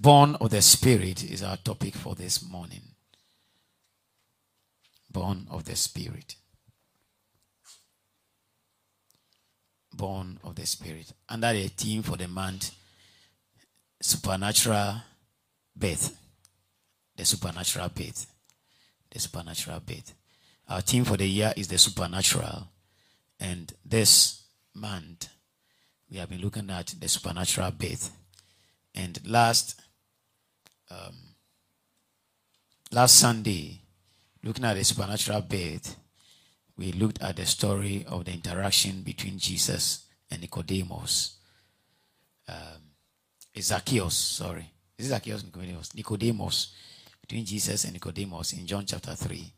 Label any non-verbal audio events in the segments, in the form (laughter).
Born of the Spirit is our topic for this morning. Born of the Spirit. Born of the Spirit. Under the theme for the month, supernatural birth. The supernatural birth. The supernatural birth. Our theme for the year is the supernatural. And this month, we have been looking at the supernatural birth. And last um, last Sunday, looking at the supernatural birth, we looked at the story of the interaction between Jesus and Nicodemus. Um, Zacchaeus, sorry. Is it Zacchaeus Nicodemus? Nicodemus. Between Jesus and Nicodemus in John chapter 3,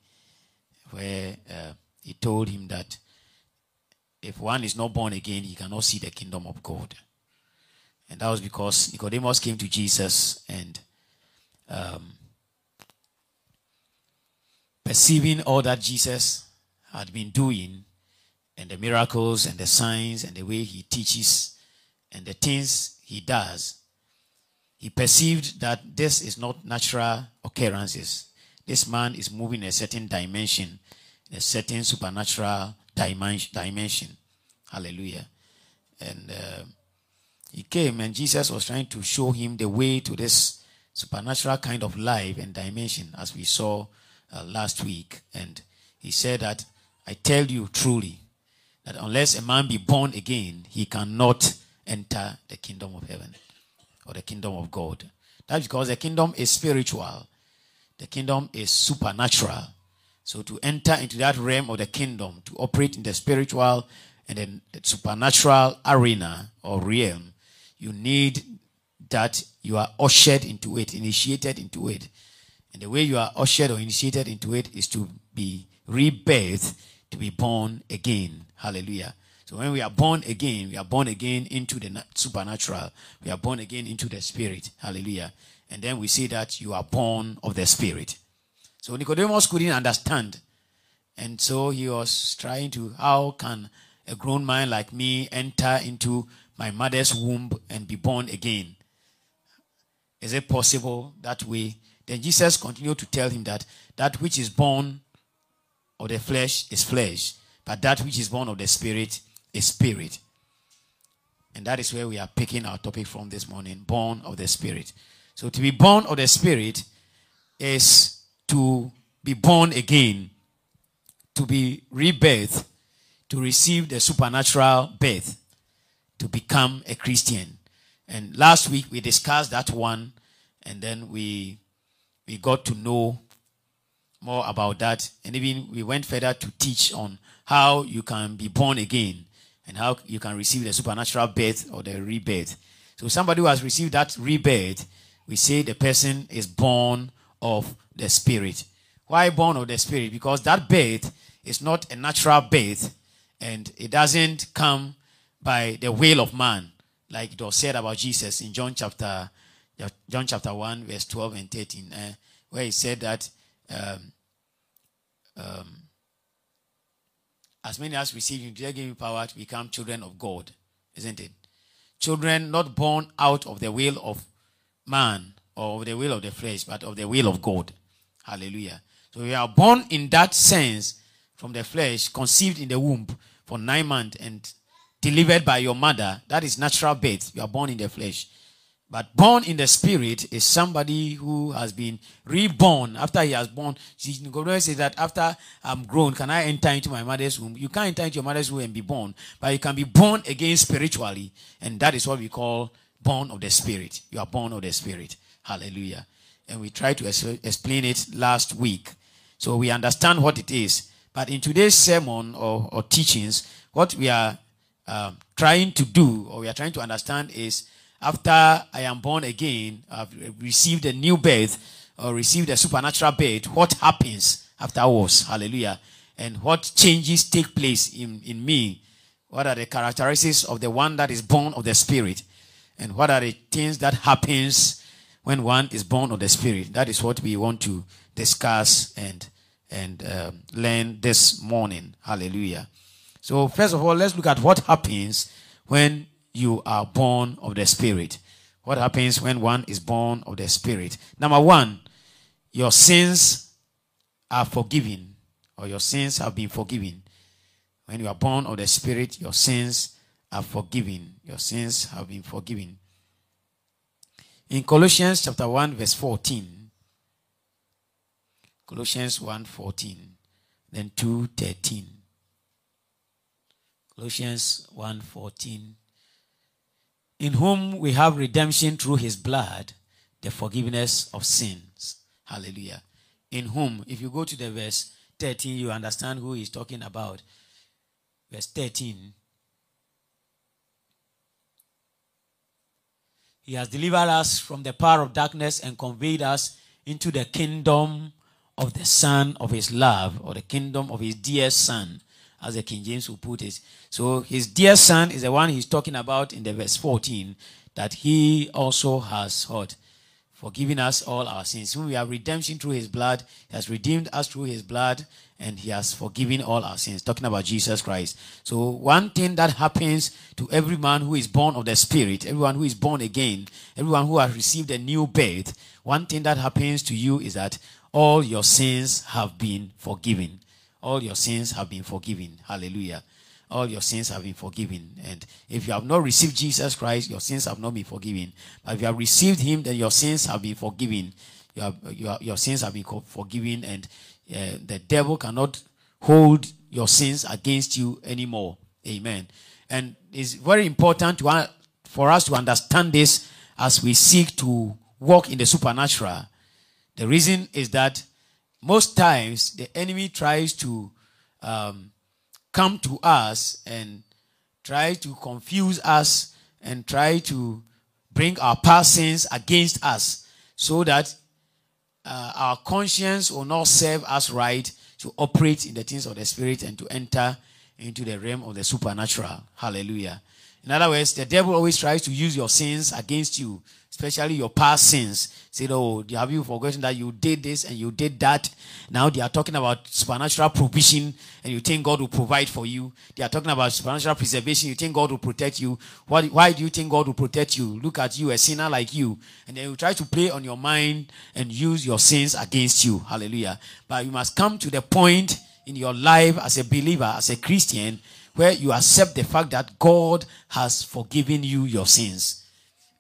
where uh, he told him that if one is not born again, he cannot see the kingdom of God. And that was because Nicodemus came to Jesus and um, perceiving all that Jesus had been doing and the miracles and the signs and the way he teaches and the things he does, he perceived that this is not natural occurrences. This man is moving a certain dimension, a certain supernatural dimension. Hallelujah. And uh, he came and Jesus was trying to show him the way to this supernatural kind of life and dimension as we saw uh, last week. And he said that, I tell you truly that unless a man be born again, he cannot enter the kingdom of heaven or the kingdom of God. That's because the kingdom is spiritual. The kingdom is supernatural. So to enter into that realm of the kingdom, to operate in the spiritual and then the supernatural arena or realm, you need that you are ushered into it, initiated into it. And the way you are ushered or initiated into it is to be rebirthed, to be born again. Hallelujah. So when we are born again, we are born again into the supernatural. We are born again into the spirit. Hallelujah. And then we see that you are born of the spirit. So Nicodemus couldn't understand. And so he was trying to, how can a grown man like me enter into my mother's womb and be born again? Is it possible that way? Then Jesus continued to tell him that that which is born of the flesh is flesh, but that which is born of the spirit is spirit. And that is where we are picking our topic from this morning born of the spirit. So to be born of the spirit is to be born again, to be rebirthed, to receive the supernatural birth, to become a Christian. And last week we discussed that one, and then we we got to know more about that, and even we went further to teach on how you can be born again and how you can receive the supernatural birth or the rebirth. So somebody who has received that rebirth, we say the person is born of the spirit. Why born of the spirit? Because that birth is not a natural birth and it doesn't come by the will of man, like it was said about Jesus in John chapter John chapter 1, verse 12 and 13, uh, where he said that um, um, as many as receive him, they give you power to become children of God, isn't it? Children not born out of the will of man or of the will of the flesh, but of the will of God. Hallelujah. So we are born in that sense from the flesh, conceived in the womb for nine months and delivered by your mother. That is natural birth. You are born in the flesh. But born in the spirit is somebody who has been reborn after he has born. God says that after I'm grown, can I enter into my mother's womb? You can't enter into your mother's womb and be born, but you can be born again spiritually. And that is what we call born of the spirit. You are born of the spirit. Hallelujah. And we tried to explain it last week. So we understand what it is. But in today's sermon or, or teachings, what we are uh, trying to do or we are trying to understand is after I am born again, I've received a new birth or received a supernatural birth, what happens afterwards? Hallelujah. And what changes take place in, in me? What are the characteristics of the one that is born of the Spirit? And what are the things that happens when one is born of the Spirit? That is what we want to discuss and and um, learn this morning. Hallelujah. So first of all, let's look at what happens when you are born of the Spirit. what happens when one is born of the Spirit. Number one, your sins are forgiven, or your sins have been forgiven. When you are born of the Spirit, your sins are forgiven. Your sins have been forgiven. In Colossians chapter 1, verse 14, Colossians 1 14, then 2 13. Colossians 1 14 in whom we have redemption through his blood, the forgiveness of sins. Hallelujah. In whom, if you go to the verse 13, you understand who he's talking about. Verse 13. He has delivered us from the power of darkness and conveyed us into the kingdom of the Son of His love, or the kingdom of His dear Son, as the King James will put it. So his dear son is the one he's talking about in the verse 14, that he also has heard, forgiving us all our sins. When we have redemption through his blood, he has redeemed us through his blood, and he has forgiven all our sins. Talking about Jesus Christ. So one thing that happens to every man who is born of the Spirit, everyone who is born again, everyone who has received a new birth, one thing that happens to you is that all your sins have been forgiven all your sins have been forgiven. Hallelujah. All your sins have been forgiven. And if you have not received Jesus Christ, your sins have not been forgiven. But if you have received Him, then your sins have been forgiven. You have, your, your sins have been forgiven, and uh, the devil cannot hold your sins against you anymore. Amen. And it's very important to, for us to understand this as we seek to walk in the supernatural. The reason is that most times the enemy tries to um, come to us and try to confuse us and try to bring our past sins against us so that uh, our conscience will not serve us right to operate in the things of the spirit and to enter into the realm of the supernatural. Hallelujah. In other words, the devil always tries to use your sins against you especially your past sins. Say, oh, have you forgotten that you did this and you did that? Now they are talking about supernatural provision and you think God will provide for you. They are talking about supernatural preservation. You think God will protect you. Why, why do you think God will protect you? Look at you, a sinner like you. And then you try to play on your mind and use your sins against you. Hallelujah. But you must come to the point in your life as a believer, as a Christian, where you accept the fact that God has forgiven you your sins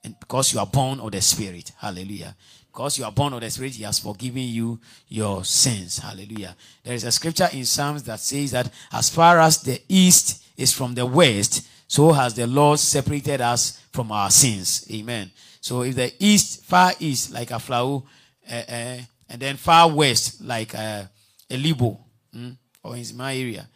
and because you are born of the Spirit. Hallelujah. Because you are born of the Spirit, He has forgiven you your sins. Hallelujah. There is a scripture in Psalms that says that as far as the east is from the west, so has the Lord separated us from our sins. Amen. So if the east, far east, like Aflao, uh, uh, and then far west, like uh, Elubo, mm, or in my area.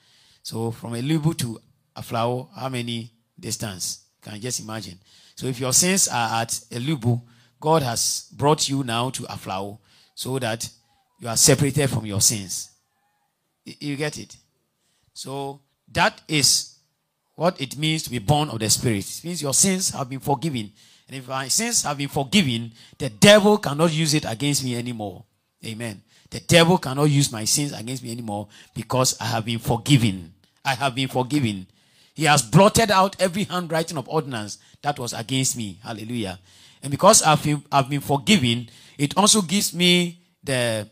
So from Elubo to Aflao, how many distance? Can you just imagine? So if your sins are at Elubo, God has brought you now to Aflao so that you are separated from your sins. You get it? So that is what it means to be born of the Spirit. It means your sins have been forgiven. And if my sins have been forgiven, the devil cannot use it against me anymore. Amen. The devil cannot use my sins against me anymore because I have been forgiven. I have been forgiven. He has blotted out every handwriting of ordinance that was against me. Hallelujah. And because I've been, I've been forgiven, it also gives me the,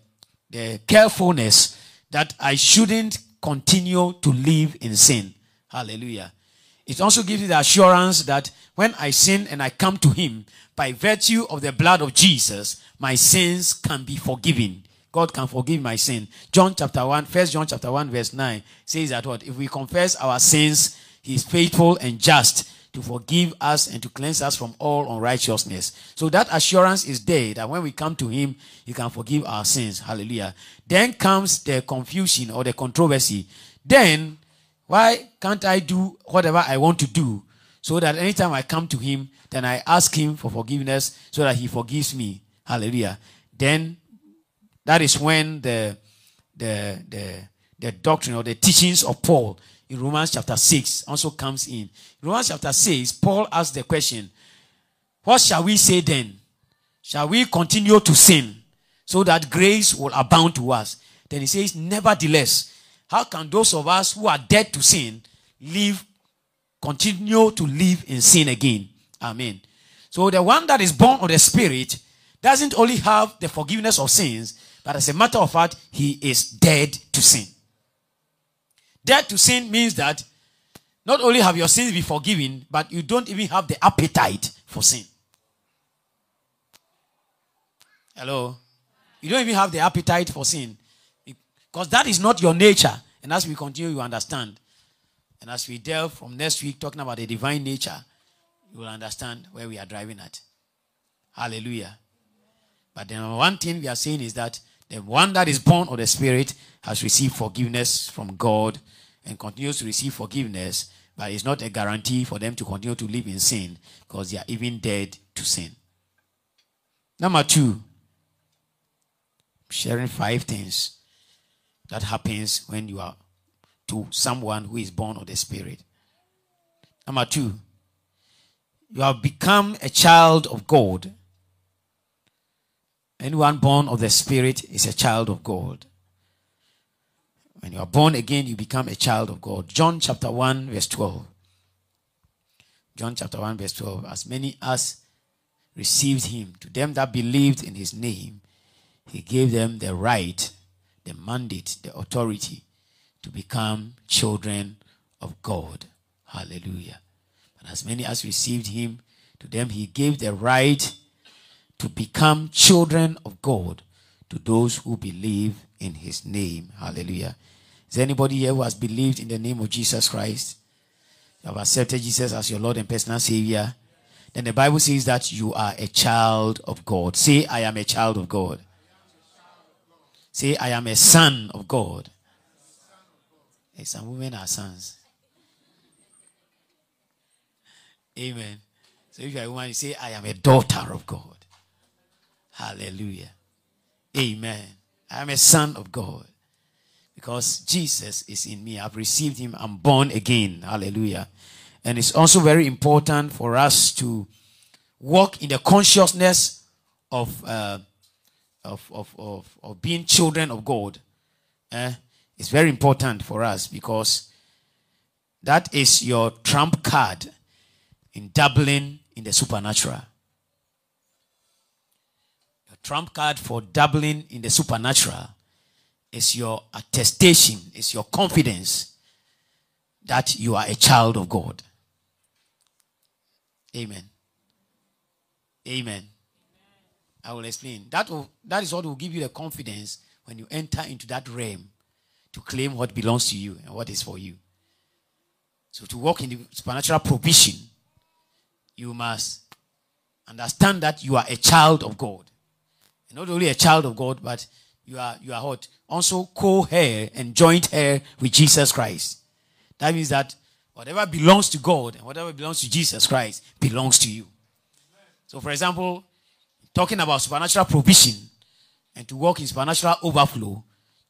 the carefulness that I shouldn't continue to live in sin. Hallelujah. It also gives me the assurance that when I sin and I come to Him, by virtue of the blood of Jesus, my sins can be forgiven. God can forgive my sin. John chapter 1, first John chapter 1, verse 9 says that what? If we confess our sins, he is faithful and just to forgive us and to cleanse us from all unrighteousness. So that assurance is there that when we come to Him, He can forgive our sins. Hallelujah. Then comes the confusion or the controversy. Then, why can't I do whatever I want to do so that anytime I come to Him, then I ask Him for forgiveness so that He forgives me? Hallelujah. Then that is when the the the the doctrine or the teachings of Paul in Romans chapter 6 also comes in. Romans chapter 6, Paul asks the question, What shall we say then? Shall we continue to sin so that grace will abound to us? Then he says, Nevertheless, how can those of us who are dead to sin live, continue to live in sin again? Amen. So the one that is born of the Spirit doesn't only have the forgiveness of sins, but as a matter of fact, he is dead to sin. Dead to sin means that not only have your sins been forgiven, but you don't even have the appetite for sin. Hello? You don't even have the appetite for sin. Because that is not your nature. And as we continue, you understand. And as we delve from next week talking about the divine nature, you will understand where we are driving at. Hallelujah. But the one thing we are saying is that one that is born of the Spirit has received forgiveness from God and continues to receive forgiveness, but it's not a guarantee for them to continue to live in sin because they are even dead to sin. Number two, sharing five things that happens when you are to someone who is born of the Spirit. Number two, you have become a child of God. Anyone born of the Spirit is a child of God. When you are born again, you become a child of God. John chapter 1, verse 12. John chapter 1, verse 12. As many as received him, to them that believed in his name, he gave them the right the mandate, the authority to become children of God. Hallelujah. But as many as received him, to them he gave the right to become children of God to those who believe in his name. Hallelujah. Is anybody here who has believed in the name of Jesus Christ? You have accepted Jesus as your Lord and personal Savior. Then the Bible says that you are a child of God. Say, I am a child of God. Say, I am a son of God. Hey, some women are sons. Amen. So if you are a woman, you say, I am a daughter of God. Hallelujah. Amen. I am a son of God. Because Jesus is in me. I've received him. I'm born again. Hallelujah. And it's also very important for us to walk in the consciousness of uh, of, of, of, of being children of God eh, is very important for us because that is your trump card in dabbling in the supernatural. Trump card for dabbling in the supernatural is your attestation, is your confidence that you are a child of God. Amen. Amen. I will explain. That, will, that is what will give you the confidence when you enter into that realm to claim what belongs to you and what is for you. So, to walk in the supernatural provision, you must understand that you are a child of God. Not only a child of God, but you are, you are what? Also co heir and joint heir with Jesus Christ. That means that whatever belongs to God and whatever belongs to Jesus Christ belongs to you. So, for example, talking about supernatural provision and to walk in supernatural overflow,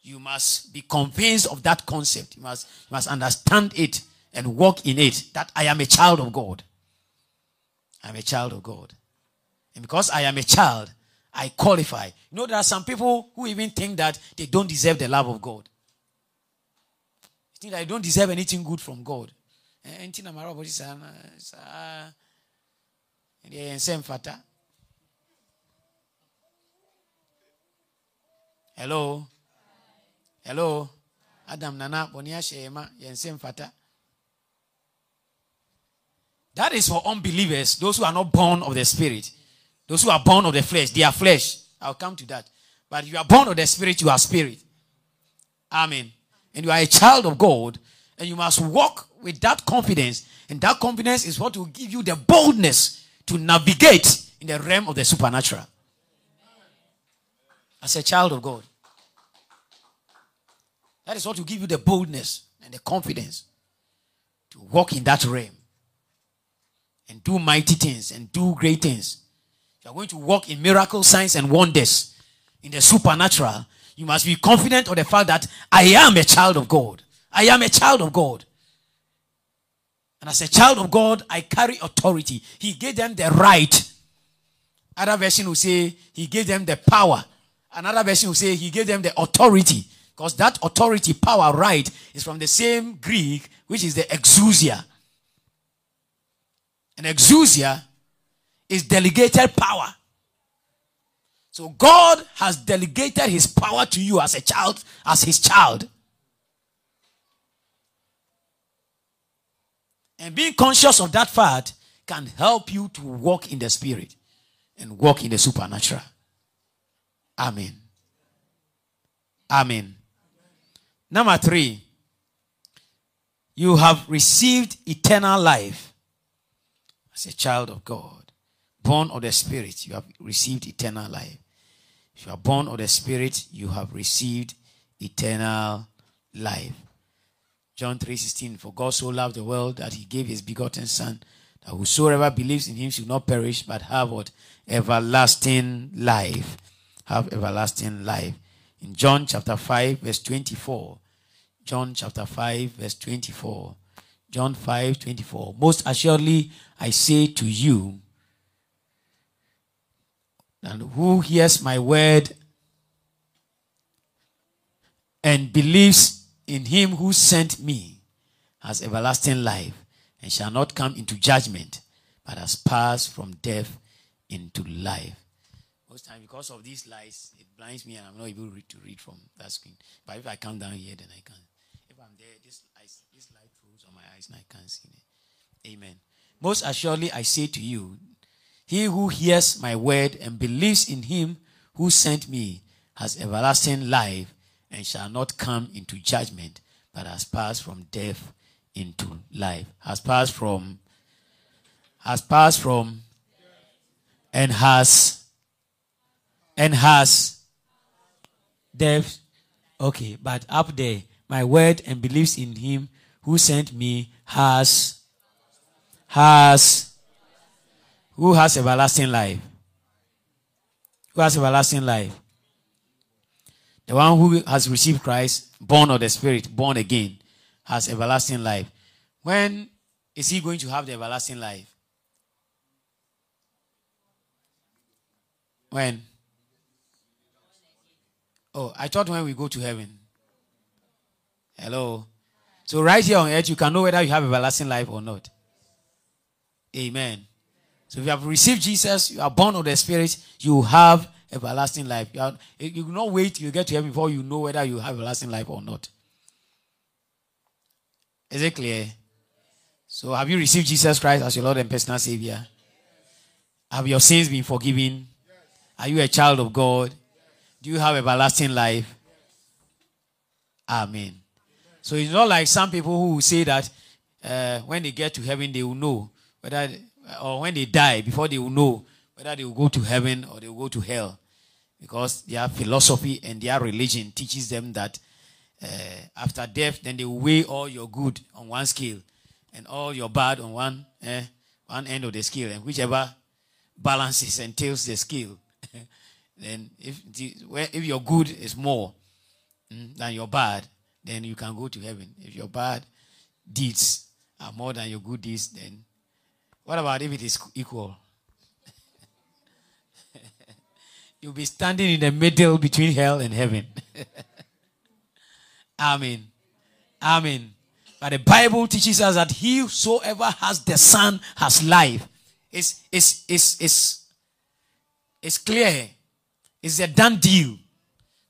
you must be convinced of that concept. You must, you must understand it and walk in it that I am a child of God. I'm a child of God. And because I am a child, I qualify. You know, there are some people who even think that they don't deserve the love of God. They think that they don't deserve anything good from God. Eh, About is hello hello adam nana bɔne ahyɛ ma yɛn fata that is for unbelievers those who are not born of the spirit those who are born of the flesh they are flesh. I'll come to that. But you are born of the spirit you are spirit. Amen. And you are a child of god and you must walk with that confidence. And that confidence is what will give you the boldness to navigate in the realm of the supernatural. As a child of God. That is what will give you the boldness and the confidence to walk in that realm and do mighty things and do great things. You are going to walk in miracles, signs, and wonders in the supernatural. You must be confident of the fact that I am a child of God. I am a child of God. And as a child of God, I carry authority. He gave them the right. Other version will say he gave them the power Another version will say he gave them the authority. Because that authority, power, right, is from the same Greek, which is the exousia. And exousia is delegated power. So God has delegated his power to you as a child, as his child. And being conscious of that fact can help you to walk in the spirit and walk in the supernatural. Amen. Amen. Number three, you have received eternal life as a child of God, born of the Spirit. You have received eternal life. If you are born of the Spirit, you have received eternal life. John 3:16 For God so loved the world that he gave his begotten son that whosoever believes in him should not perish but have what everlasting life have everlasting life in John chapter 5 verse 24 John chapter 5 verse 24 John 5 24 most assuredly I say to you and who hears my word and believes in him who sent me has everlasting life and shall not come into judgment, but has passed from death into life. Most times, because of these lies, it blinds me and I'm not able to read from that screen. But if I come down here, then I can. If I'm there, this, this light falls on my eyes and I can't see it. Amen. Most assuredly, I say to you, he who hears my word and believes in him who sent me has everlasting life and shall not come into judgment, but has passed from death into life. Has passed from, has passed from, and has, and has death. Okay, but up there, my word and believes in him who sent me has, has, who has everlasting life? Who has everlasting life? The one who has received Christ, born of the Spirit, born again, has everlasting life. When is he going to have the everlasting life? When? Oh, I thought when we go to heaven. Hello. So right here on earth, you can know whether you have everlasting life or not. Amen. So if you have received Jesus, you are born of the Spirit, you have everlasting life. You, are, you not wait you get to heaven before you know whether you have everlasting life or not. Is it clear? So, have you received Jesus Christ as your Lord and personal Savior? Have your sins been forgiven? Are you a child of God? Do you have everlasting life? Amen. So, it's not like some people who say that uh, when they get to heaven, they will know whether, or when they die, before they will know whether they will go to heaven or they will go to hell because their philosophy and their religion teaches them that uh, after death, then they weigh all your good on one scale and all your bad on one eh, one end of the scale, and whichever balances and tilts the scale, (laughs) then if the, if your good is more mm, than your bad, then you can go to heaven. If your bad deeds are more than your good deeds, then what about if it is equal? (laughs) You'll be standing in the middle between hell and heaven. (laughs) Amen. Amen. But the Bible teaches us that he whosoever has the Son has life. It's, it's, it's, it's, it's clear. It's a done deal.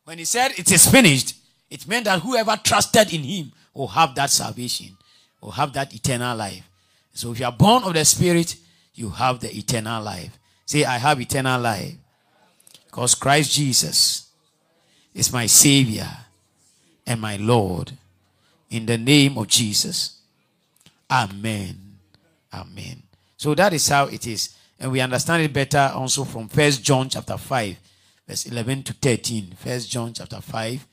When he said it is finished, it meant that whoever trusted in him will have that salvation, will have that eternal life. So if you are born of the Spirit, you have the eternal life. Say, I have eternal life. Because Christ Jesus is my Savior and my Lord. In the name of Jesus. Amen. Amen. So that is how it is. And we understand it better also from First John chapter 5, verse 11 to 13. First John chapter 5,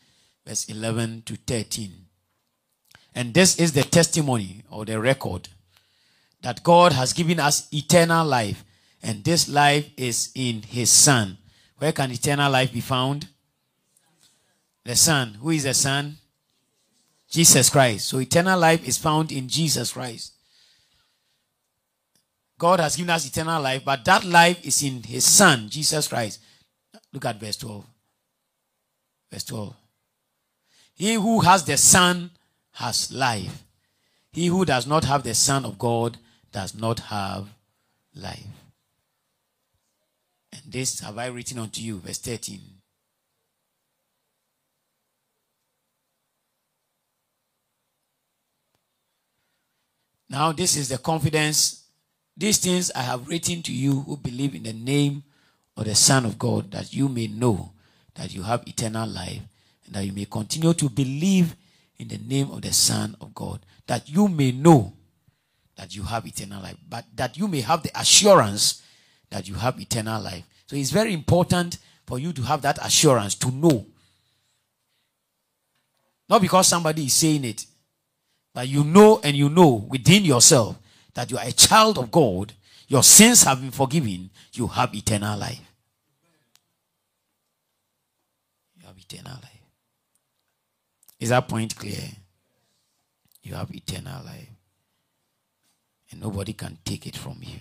verse 11 to 13. And this is the testimony or the record that God has given us eternal life. And this life is in his Son. Where can eternal life be found? The Son. Who is the Son? Jesus Christ. So eternal life is found in Jesus Christ. God has given us eternal life, but that life is in His Son, Jesus Christ. Look at verse 12. Verse 12. He who has the Son has life. He who does not have the Son of God does not have life. And this have I written unto you. Verse 13. Now, this is the confidence. These things I have written to you who believe in the name of the Son of God, that you may know that you have eternal life, and that you may continue to believe in the name of the Son of God, that you may know that you have eternal life, but that you may have the assurance that you have eternal life. So it's very important for you to have that assurance to know. Not because somebody is saying it, but you know and you know within yourself that you are a child of God, your sins have been forgiven, you have eternal life. You have eternal life. Is that point clear? You have eternal life. And nobody can take it from you.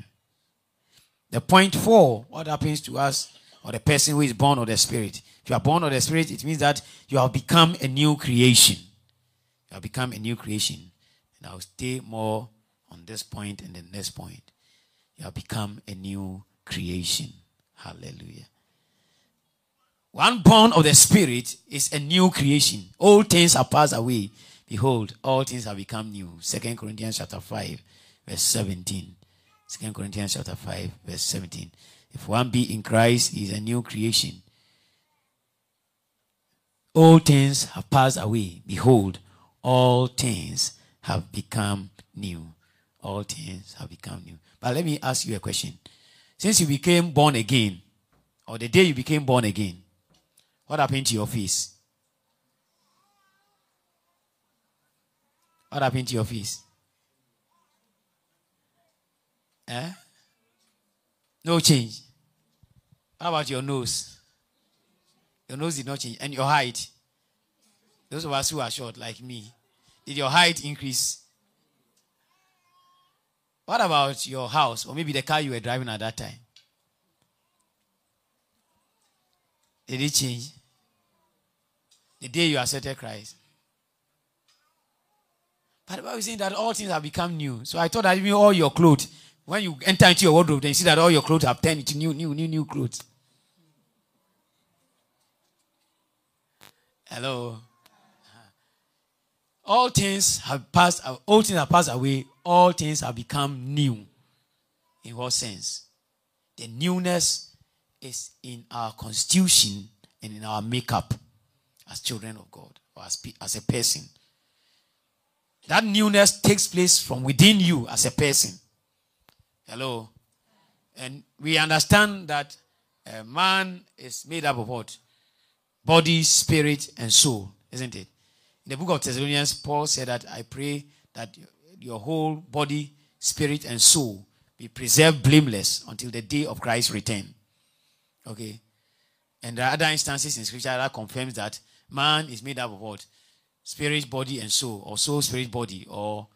The point four, what happens to us or the person who is born of the Spirit? If you are born of the Spirit, it means that you have become a new creation. You have become a new creation. And I'll stay more on this point and the next point. You have become a new creation. Hallelujah. One born of the Spirit is a new creation. All things are passed away. Behold, all things have become new. Second Corinthians chapter 5, verse 17. Second Corinthians chapter 5, verse 17. If one be in Christ, he is a new creation. All things have passed away. Behold, all things have become new. All things have become new. But let me ask you a question. Since you became born again, or the day you became born again, what happened to your face? What happened to your face? Eh? No change. How about your nose? Your nose did not change. And your height? Those of us who are short, like me, did your height increase? What about your house or maybe the car you were driving at that time? Did it change? The day you accepted Christ. But the Bible is saying that all things have become new. So I thought that even all your clothes, when you enter into your wardrobe, then you see that all your clothes have turned into new, new, new, new clothes. Hello. All things have passed. All things have passed away. All things have become new. In what sense? The newness is in our constitution and in our makeup as children of God or as, as a person. That newness takes place from within you as a person. Hello. And we understand that a man is made up of what? Body, spirit, and soul, isn't it? In the book of Thessalonians, Paul said that I pray that your whole body, spirit, and soul be preserved blameless until the day of Christ's return. Okay. And there are other instances in scripture that confirms that man is made up of what? Spirit, body, and soul, or soul, spirit, body, or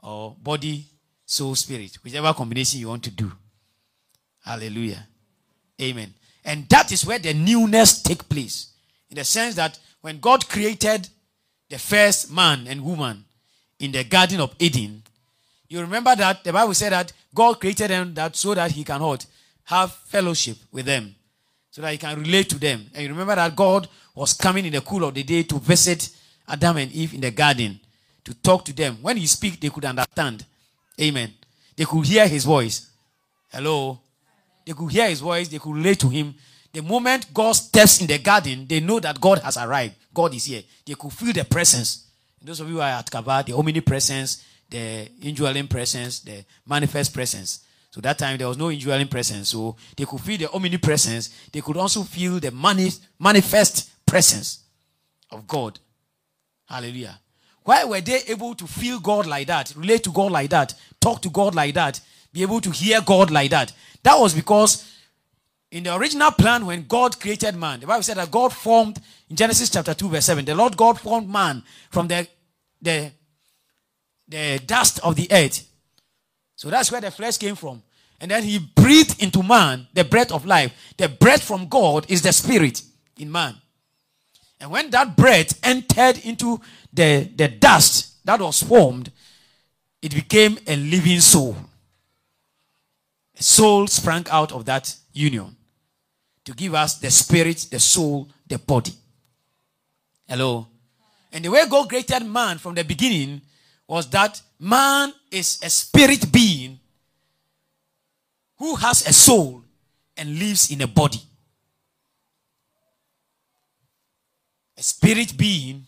or body, soul, spirit, whichever combination you want to do. Hallelujah. Amen. And that is where the newness take place. In the sense that when God created the first man and woman in the Garden of Eden, you remember that the Bible said that God created them that so that he can what? Have fellowship with them. So that he can relate to them. And you remember that God was coming in the cool of the day to visit Adam and Eve in the garden to talk to them. When he speak, they could understand. Amen. They could hear his voice. Hello. They could hear his voice. They could relate to him. The moment God steps in the garden, they know that God has arrived. God is here. They could feel the presence. And those of you who are at Kaba, the omnipresence, the indwelling presence, the manifest presence. So that time there was no indwelling presence. So they could feel the omnipresence. They could also feel the mani- manifest presence of God. Hallelujah. Why were they able to feel God like that, relate to God like that, talk to God like that, be able to hear God like that? That was because in the original plan, when God created man, the Bible said that God formed in Genesis chapter 2, verse 7, the Lord God formed man from the, the, the dust of the earth. So that's where the flesh came from. And then he breathed into man the breath of life. The breath from God is the spirit in man. And when that breath entered into the, the dust that was formed, it became a living soul. A soul sprang out of that union. to give us the spirit, the soul, the body. Hello? And the way God created man from the beginning was that man is a spirit being who has a soul and lives in a body. A spirit being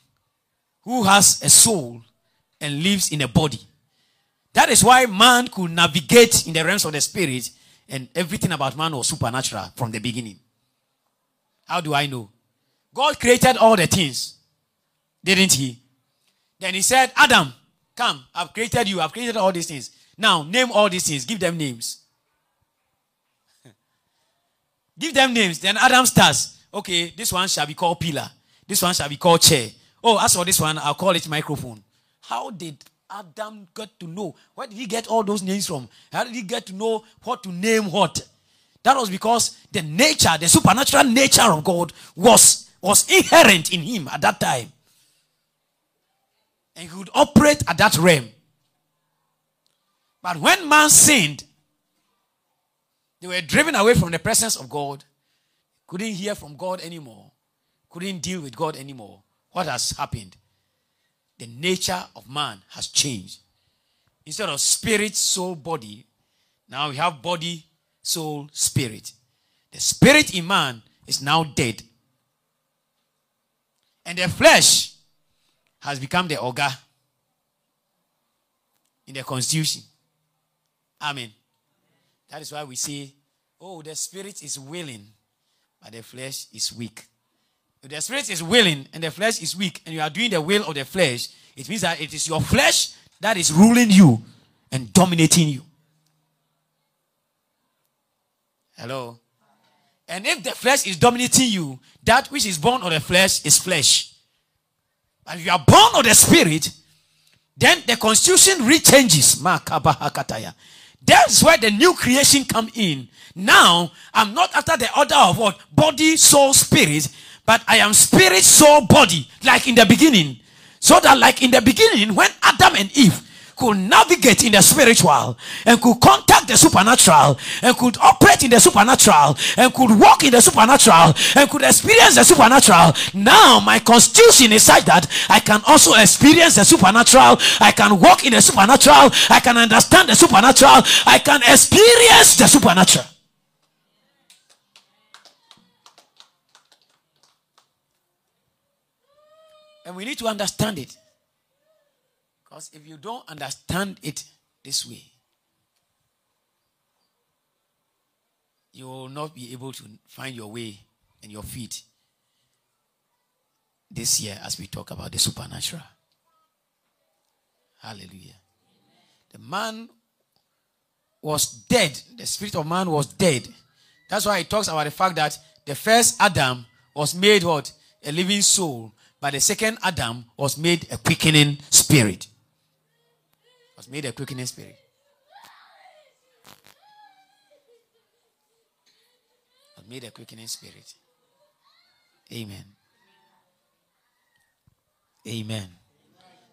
who has a soul and lives in a body. That is why man could navigate in the realms of the spirit, and everything about man was supernatural from the beginning. How do I know? God created all the things, didn't He? Then He said, Adam, come, I've created you, I've created all these things. Now, name all these things, give them names. (laughs) give them names. Then Adam starts, okay, this one shall be called pillar, this one shall be called chair. Oh, as for this one, I'll call it microphone. How did Adam get to know? Where did he get all those names from? How did he get to know what to name what? That was because the nature, the supernatural nature of God was, was inherent in him at that time. And he would operate at that realm. But when man sinned, they were driven away from the presence of God, couldn't hear from God anymore, couldn't deal with God anymore. What has happened? The nature of man has changed. Instead of spirit, soul, body, now we have body, soul, spirit. The spirit in man is now dead. And the flesh has become the ogre in the constitution. Amen. That is why we say, oh, the spirit is willing, but the flesh is weak. If the spirit is willing and the flesh is weak, and you are doing the will of the flesh, it means that it is your flesh that is ruling you and dominating you. Hello. And if the flesh is dominating you, that which is born of the flesh is flesh. And you are born of the spirit, then the constitution rechanges. That's where the new creation come in. Now, I'm not after the order of what? Body, soul, spirit, but I am spirit, soul, body, like in the beginning. So that like in the beginning, when Adam and Eve could navigate in the spiritual and could contact the supernatural and could operate in the supernatural and could walk in the supernatural and could experience the supernatural. Now my constitution is such that I can also experience the supernatural. I can walk in the supernatural. I can understand the supernatural. I can experience the supernatural. And we need to understand it. Because if you don't understand it this way, you will not be able to find your way and your feet this year as we talk about the supernatural. Hallelujah. The man was dead. The spirit of man was dead. That's why he talks about the fact that the first Adam was made what? A living soul. But the second Adam was made a quickening spirit was made a quickening spirit. Was made a quickening spirit. Amen. Amen.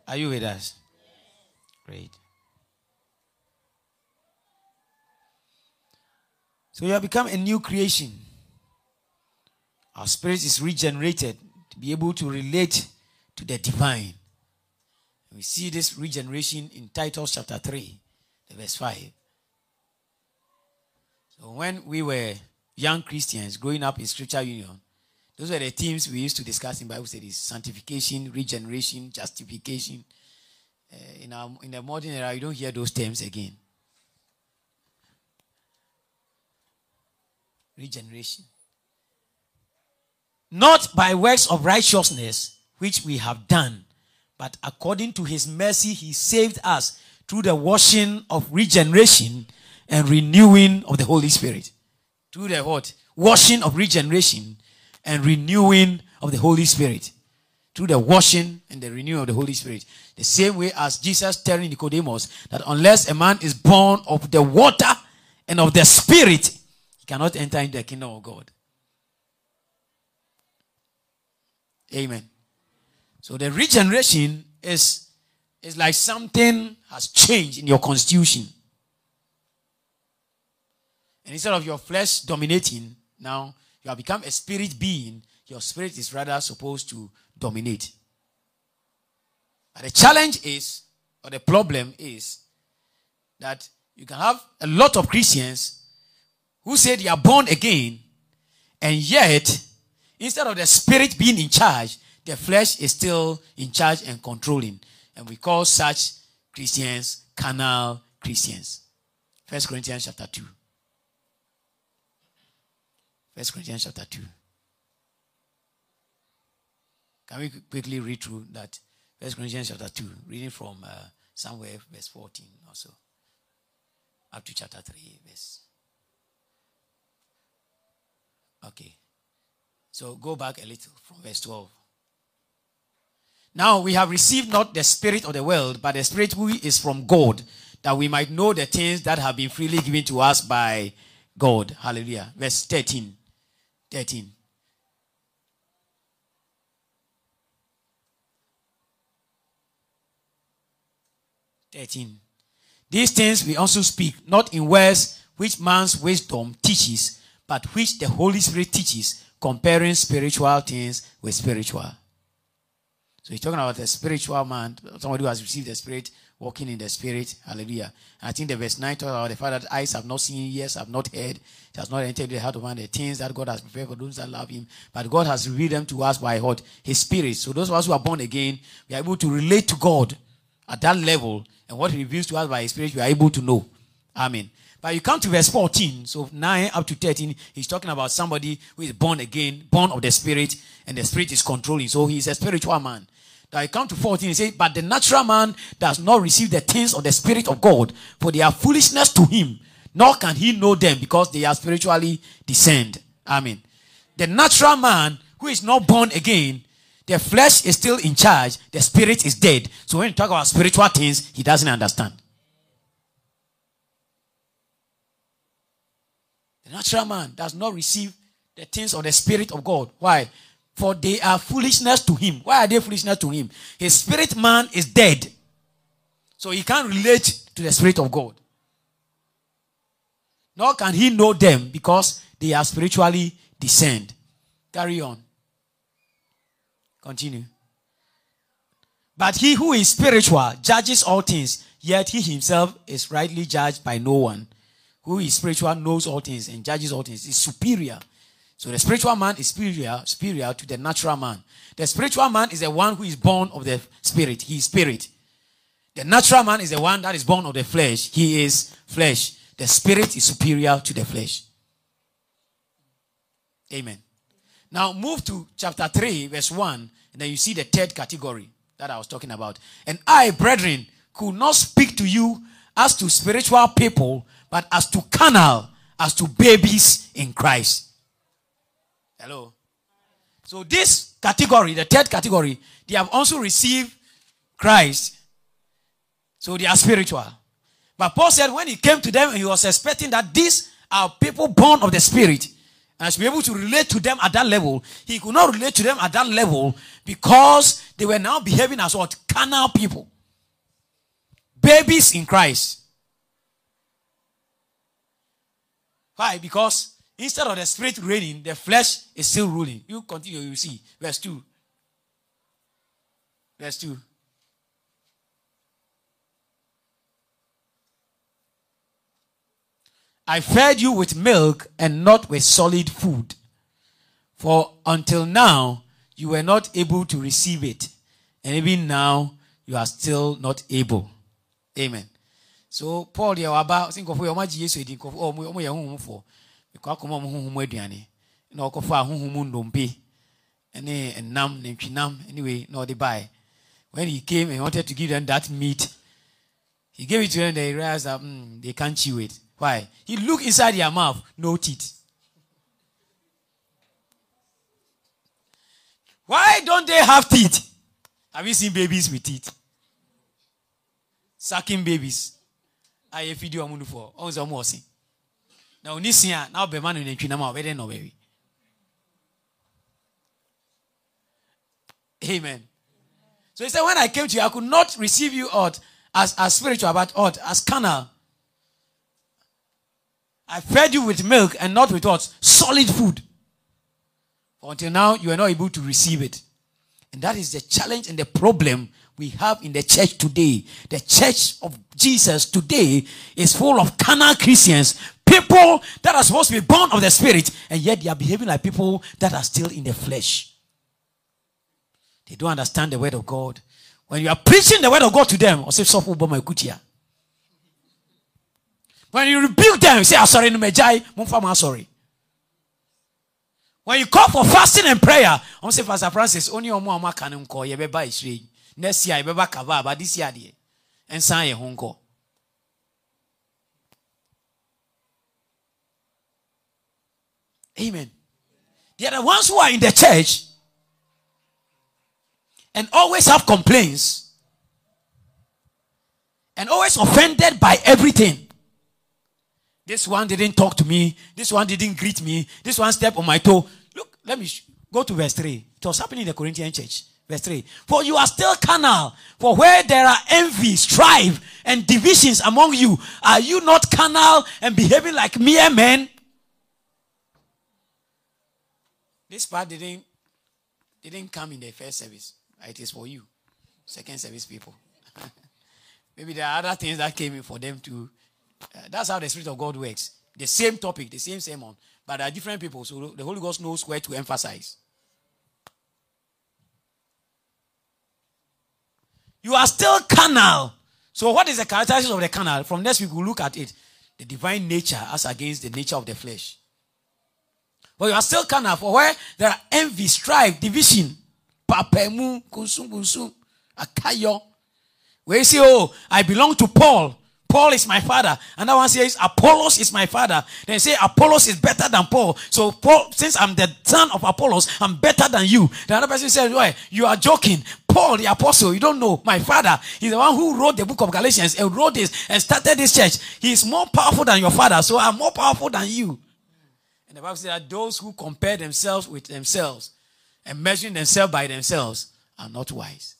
Are you with us? Great. So you have become a new creation. Our spirit is regenerated to be able to relate to the divine. We see this regeneration in Titus chapter 3, verse 5. So when we were young Christians growing up in Scripture Union, those were the themes we used to discuss in Bible studies sanctification, regeneration, justification. Uh, in, our, in the modern era, you don't hear those terms again. Regeneration. Not by works of righteousness which we have done, but according to his mercy, he saved us through the washing of regeneration and renewing of the Holy Spirit. Through the what? Washing of regeneration and renewing of the Holy Spirit. Through the washing and the renewing of the Holy Spirit. The same way as Jesus telling Nicodemus that unless a man is born of the water and of the Spirit, he cannot enter into the kingdom of God. Amen. So the regeneration is, is like something has changed in your constitution. And instead of your flesh dominating, now you have become a spirit being, your spirit is rather supposed to dominate. But the challenge is, or the problem is, that you can have a lot of Christians who say they are born again, and yet, instead of the spirit being in charge, the flesh is still in charge and controlling. And we call such Christians carnal Christians. First Corinthians chapter 2. First Corinthians chapter 2. Can we quickly read through that? First Corinthians chapter 2, reading from uh, somewhere, verse 14 or so, up to chapter 3, verse. Okay. So go back a little from verse 12. Now we have received not the spirit of the world, but the spirit who is from God, that we might know the things that have been freely given to us by God. Hallelujah. Verse 13. 13. Thirteen. These things we also speak, not in words which man's wisdom teaches, but which the Holy Spirit teaches, comparing spiritual things with spiritual. So he's talking about a spiritual man, somebody who has received the Spirit, walking in the Spirit. Hallelujah. And I think the verse 9 talks about the fact that eyes have not seen, ears have not heard, it has not entered the heart of man, the things that God has prepared for those that love him. But God has revealed them to us by what? His Spirit. So those of us who are born again, we are able to relate to God at that level. And what he reveals to us by his Spirit, we are able to know. Amen. But you come to verse 14, so 9 up to 13, he's talking about somebody who is born again, born of the Spirit, and the Spirit is controlling. So he's a spiritual man. Now I come to 14, he says, But the natural man does not receive the things of the Spirit of God, for they are foolishness to him, nor can he know them because they are spiritually discerned. Amen. The natural man who is not born again, the flesh is still in charge, the spirit is dead. So when you talk about spiritual things, he doesn't understand. Natural man does not receive the things of the Spirit of God. Why? For they are foolishness to him. Why are they foolishness to him? His spirit man is dead. So he can't relate to the Spirit of God. Nor can he know them because they are spiritually discerned. Carry on. Continue. But he who is spiritual judges all things, yet he himself is rightly judged by no one who is spiritual knows all things and judges all things is superior. So the spiritual man is superior, superior to the natural man. The spiritual man is the one who is born of the spirit. He is spirit. The natural man is the one that is born of the flesh. He is flesh. The spirit is superior to the flesh. Amen. Now move to chapter 3, verse 1, and then you see the third category that I was talking about. And I, brethren, could not speak to you as to spiritual people, but as to carnal, as to babies in Christ. Hello. So this category, the third category, they have also received Christ. So they are spiritual. But Paul said when he came to them, he was expecting that these are people born of the Spirit. And to be able to relate to them at that level, he could not relate to them at that level because they were now behaving as what? Carnal people. Babies in Christ. Why? Because instead of the spirit reigning, the flesh is still ruling. You continue, you see. Verse 2. Verse 2. I fed you with milk and not with solid food. For until now, you were not able to receive it. And even now, you are still not able. Amen so paul deɛ waba sɛ nkɔfoɔ yɛ ɔmo agye yesu edi nkɔfoɔ ɔmo yɛ honhomfoɔ ekɔ akɔma ɔmo honhom aduane na ɔkɔfa ahohom ndompe ɛne ɛnam nantwinam anyway na ɔde bae when he came and wanted to give them that meat. He gave it to them they realized that mm, they can't chew it. Why? He looked inside their mouth no teeth. Why don't they have teeth? Have you seen babies with teeth? Sucking babies ayɛ fidi ɔmo nufoɔ ɔmo sɛ ɔmo ɔsi na oni si a na ɔbɛma no nantwi nam a ɔbɛdɛ na ɔbɛwi amen. So he said when i came to you i could not receive you out as as spiritual but out as carnal. I fed you with milk and not with what? Solid food. Until now, you are not able to receive it. And that is the challenge and the problem we have in the church today. The church of Jesus today is full of carnal Christians, people that are supposed to be born of the Spirit, and yet they are behaving like people that are still in the flesh. They don't understand the word of God. When you are preaching the word of God to them, or say, when you rebuke them, you say, I'm sorry, no, sorry. When you call for fasting and prayer, I'm say Pastor Francis, only on one can call you. Next year, you kava, but this year, sign your home call. Amen. They are the ones who are in the church and always have complaints and always offended by everything. This one didn't talk to me. This one didn't greet me. This one stepped on my toe. Look, let me go to verse 3. It was happening in the Corinthian church. Verse 3. For you are still carnal. For where there are envy, strife, and divisions among you, are you not carnal and behaving like mere men? This part didn't, didn't come in the first service. It is for you. Second service people. (laughs) Maybe there are other things that came in for them to uh, that's how the Spirit of God works. The same topic, the same sermon, but there are different people. So the Holy Ghost knows where to emphasize. You are still carnal. So, what is the characteristics of the carnal? From next week, we'll look at it. The divine nature as against the nature of the flesh. But you are still carnal. For where there are envy, strife, division, papemu, kunsum, kunsum, akayo. Where you say, oh, I belong to Paul. Paul is my father. And that one says Apollos is my father. Then say Apollos is better than Paul. So Paul, since I'm the son of Apollos, I'm better than you. The other person says, Why? You are joking. Paul, the apostle, you don't know. My father, he's the one who wrote the book of Galatians and wrote this and started this church. He is more powerful than your father. So I'm more powerful than you. And the Bible says that those who compare themselves with themselves and measuring themselves by themselves are not wise.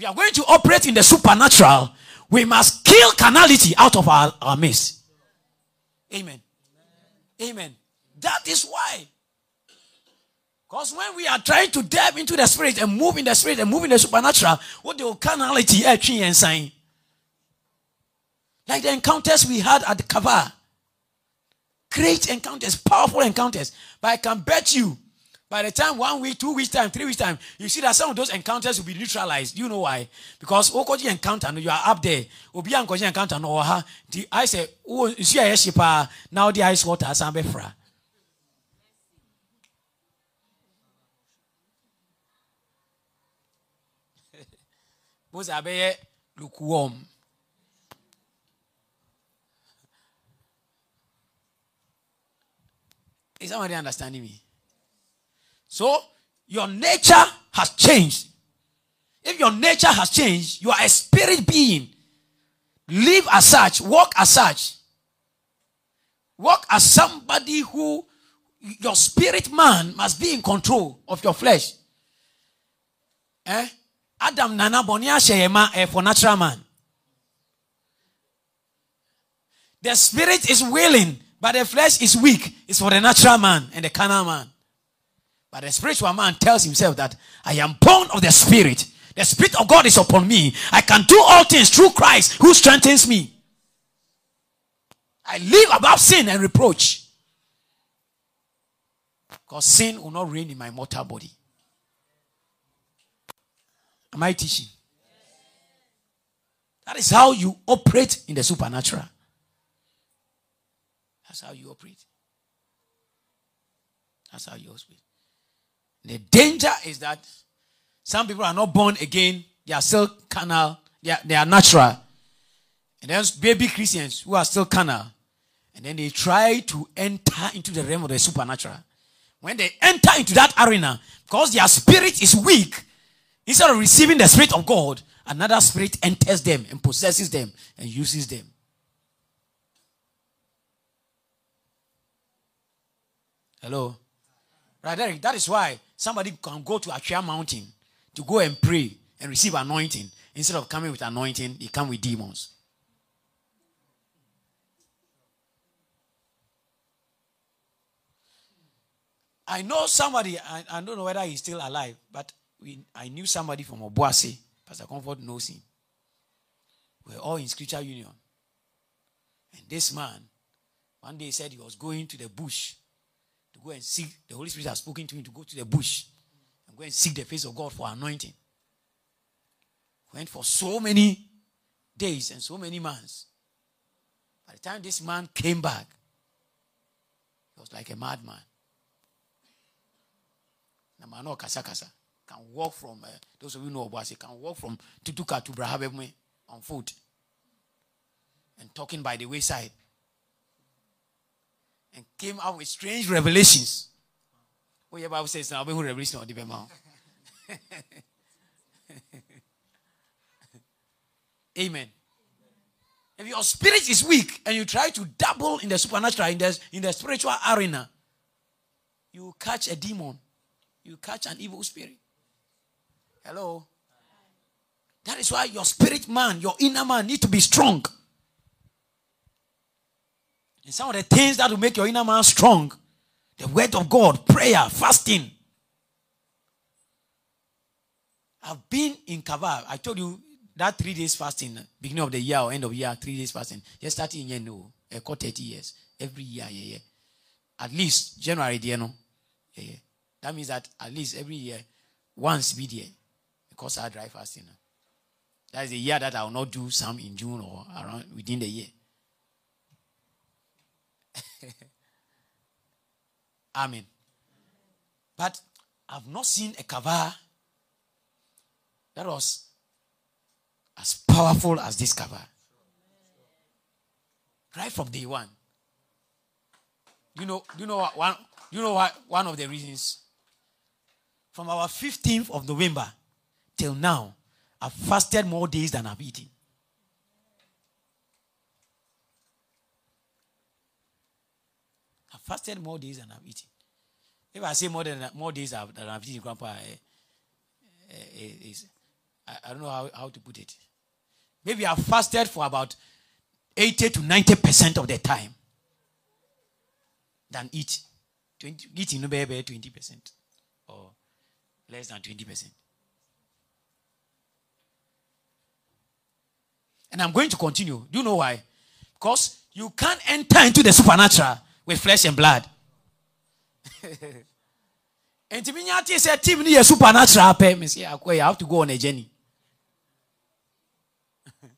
We are going to operate in the supernatural, we must kill carnality out of our, our midst. Amen. Amen. That is why. Because when we are trying to dive into the spirit and move in the spirit and move in the supernatural, what the carnality actually and sign. Like the encounters we had at the Kava. Great encounters, powerful encounters. But I can bet you by the time one week, two weeks time, three weeks time, you see that some of those encounters will be neutralized. You know why? Because Okoji encounter, you are up there. Obi Ankoji encounter, no, ha. I say, oh, you see a shipa, uh, now the ice water, sambe fra. Both are lukewarm. Is somebody understanding me? So, your nature has changed. If your nature has changed, you are a spirit being. Live as such, walk as such. Walk as somebody who your spirit man must be in control of your flesh. Eh? Adam nana bonia eh, for natural man. The spirit is willing, but the flesh is weak. It's for the natural man and the carnal man. But the spiritual man tells himself that I am born of the Spirit. The Spirit of God is upon me. I can do all things through Christ who strengthens me. I live above sin and reproach. Because sin will not reign in my mortal body. Am I teaching? That is how you operate in the supernatural. That's how you operate. That's how you operate. The danger is that some people are not born again, they are still carnal, they are, they are natural. And there's baby Christians who are still carnal. And then they try to enter into the realm of the supernatural. When they enter into that arena, because their spirit is weak, instead of receiving the spirit of God, another spirit enters them and possesses them and uses them. Hello? Right, Derek, that is why Somebody can go to Atwea Mountain to go and pray and receive anointing. Instead of coming with anointing, he come with demons. I know somebody, I, I don't know whether he's still alive, but we, I knew somebody from Obuasi. Pastor Comfort knows him. We're all in Scripture Union. And this man, one day he said he was going to the bush to go and seek. The Holy Spirit has spoken to him to go to the bush and go and seek the face of God for anointing. Went for so many days and so many months. By the time this man came back, he was like a madman. Namano kasa kasa can walk from uh, those of you know Obuasi can walk from Tutuka to Brahabemwe on foot and talking by the wayside and came out with strange revelations. Oh, yeah, Bible says now, revelation on the (laughs) Amen. If your spirit is weak and you try to dabble in the supernatural, in the, in the spiritual arena, you catch a demon, you catch an evil spirit. Hello? That is why your spirit man, your inner man, need to be strong. And some of the things that will make your inner man strong the word of God, prayer, fasting. I've been in Kavar. I told you that three days fasting, beginning of the year or end of year, three days fasting. Just starting in no, a quarter 30 years. Every year, yeah, yeah. At least January, you know. Yeah, yeah. That means that at least every year, once be there. Because I dry fasting. That is the year that I will not do some in June or around within the year. Amen. But I've not seen a cover that was as powerful as this cover. Right from day one. You know, you know what one you know what one of the reasons? From our 15th of November till now, I've fasted more days than I've eaten. Fasted more days than I've eaten. If I say more than more days than I've eaten, Grandpa, uh, uh, is, I, I, don't know how, how to put it. Maybe I've fasted for about 80 to 90 percent of the time than eat. 20, eating no 20 percent or less than 20 percent. And I'm going to continue. Do you know why? Because you can't enter into the supernatural with flesh and blood. and to me, say team near supernatural pay me have to go on a journey. (laughs)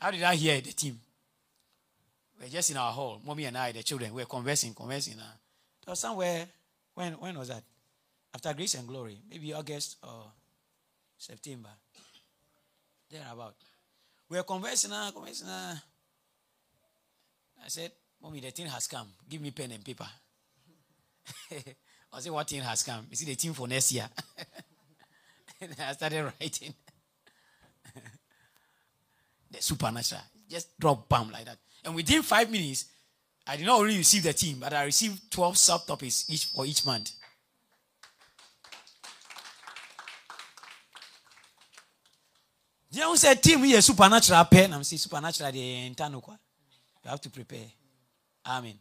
How did I hear the team? We're just in our hall, mommy and I, the children, we're conversing, conversing. Uh, was somewhere when when was that? After grace and glory, maybe August or September. Thereabout. We are conversing now, conversing now. I said, Oh, Mommy, the thing has come. Give me pen and paper. (laughs) I said, What thing has come? You see the thing for next year. (laughs) and I started writing. (laughs) the supernatural. Just drop bam like that. And within five minutes, I did not only receive the team, but I received 12 subtopics each for each month. You say team here supernatural pen. I'm saying supernatural the internal. You have to prepare. Amen.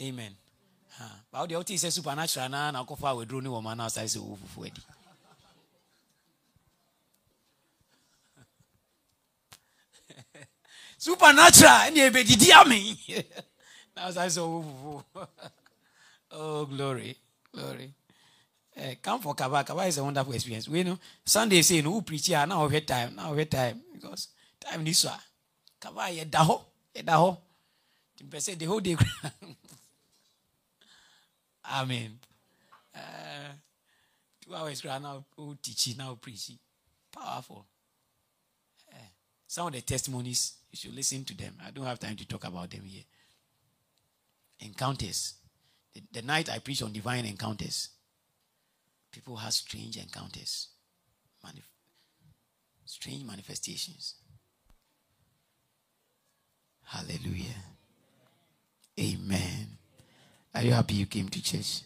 Amen. But the OT says supernatural na na kofa we drone woman now say say ofufu edi. (laughs) Supernatural and you be didi ame. (laughs) Now say say ofufu. (laughs) Oh glory. Glory. Uh, come for Kaba. Kaba is a wonderful experience. We know Sunday say no preach here now we time. Now we time because time this one. Kaba ye daho. Ye daho. Mpɛ the whole day. (laughs) Amen. Uh, two hours now teaching now preaching. Powerful. Uh, some of the testimonies you should listen to them. I don't have time to talk about them here. Encounters. The, the night I preached on divine encounters, people have strange encounters, Manif- strange manifestations. Hallelujah. Amen. Are you happy you came to church?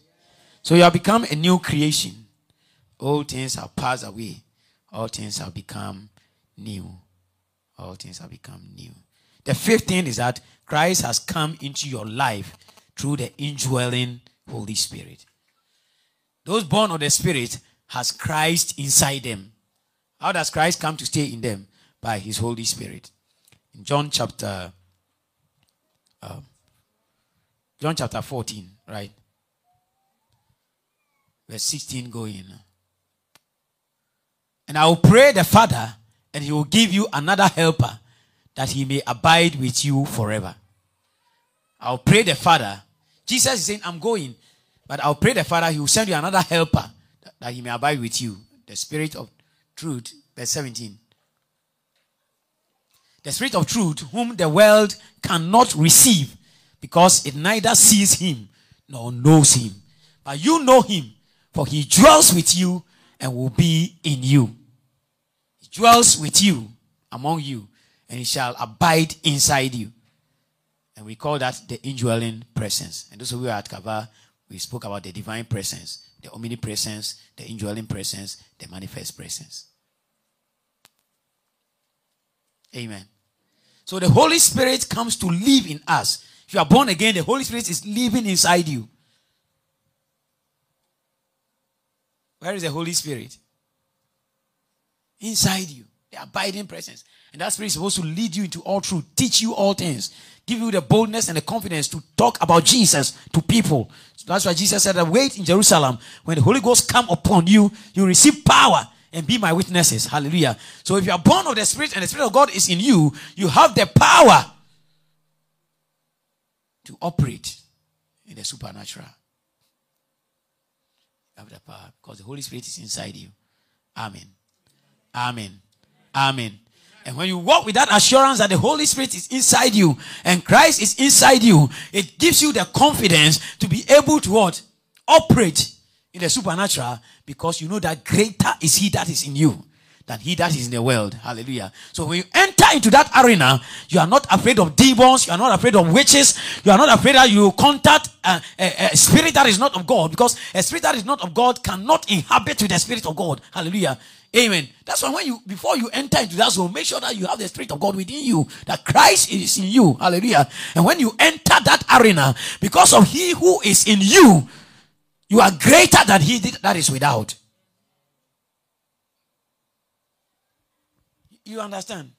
So you have become a new creation. All things have passed away. All things have become new. All things have become new. The fifth thing is that Christ has come into your life through the indwelling Holy Spirit. Those born of the Spirit has Christ inside them. How does Christ come to stay in them? By his Holy Spirit. In John chapter uh, John chapter 14, right? Verse 16 going. And I will pray the Father, and he will give you another helper that he may abide with you forever. I'll pray the Father. Jesus is saying, I'm going, but I'll pray the Father, he will send you another helper that he may abide with you. The Spirit of truth, verse 17. The Spirit of truth, whom the world cannot receive because it neither sees him nor knows him. But you know him, for he dwells with you and will be in you. He dwells with you, among you, and he shall abide inside you. And we call that the indwelling presence. And those who were at Kava, we spoke about the divine presence, the omnipresence, the indwelling presence, the manifest presence. Amen. So the Holy Spirit comes to live in us. If you are born again, the Holy Spirit is living inside you. Where is the Holy Spirit? Inside you. The abiding presence. And that spirit is supposed to lead you into all truth, teach you all things, give you the boldness and the confidence to talk about Jesus to people. So that's why Jesus said that wait in Jerusalem. When the Holy Ghost come upon you, you receive power and be my witnesses. Hallelujah. So if you are born of the Spirit and the Spirit of God is in you, you have the power to operate in the supernatural. Have the power because the Holy Spirit is inside you. Amen. Amen. Amen. And when you walk with that assurance that the Holy Spirit is inside you and Christ is inside you, it gives you the confidence to be able to what? Operate in the supernatural because you know that greater is he that is in you than he that is in the world. Hallelujah. So when you enter into that arena, you are not afraid of demons, you are not afraid of witches, you are not afraid that you contact a, a, a, spirit that is not of God because a spirit that is not of God cannot inhabit with the spirit of God. Hallelujah. Amen. That's why when you before you enter into that zone, make sure that you have the spirit of God within you, that Christ is in you. Hallelujah. And when you enter that arena, because of he who is in you, you are greater than he that is without. You understand?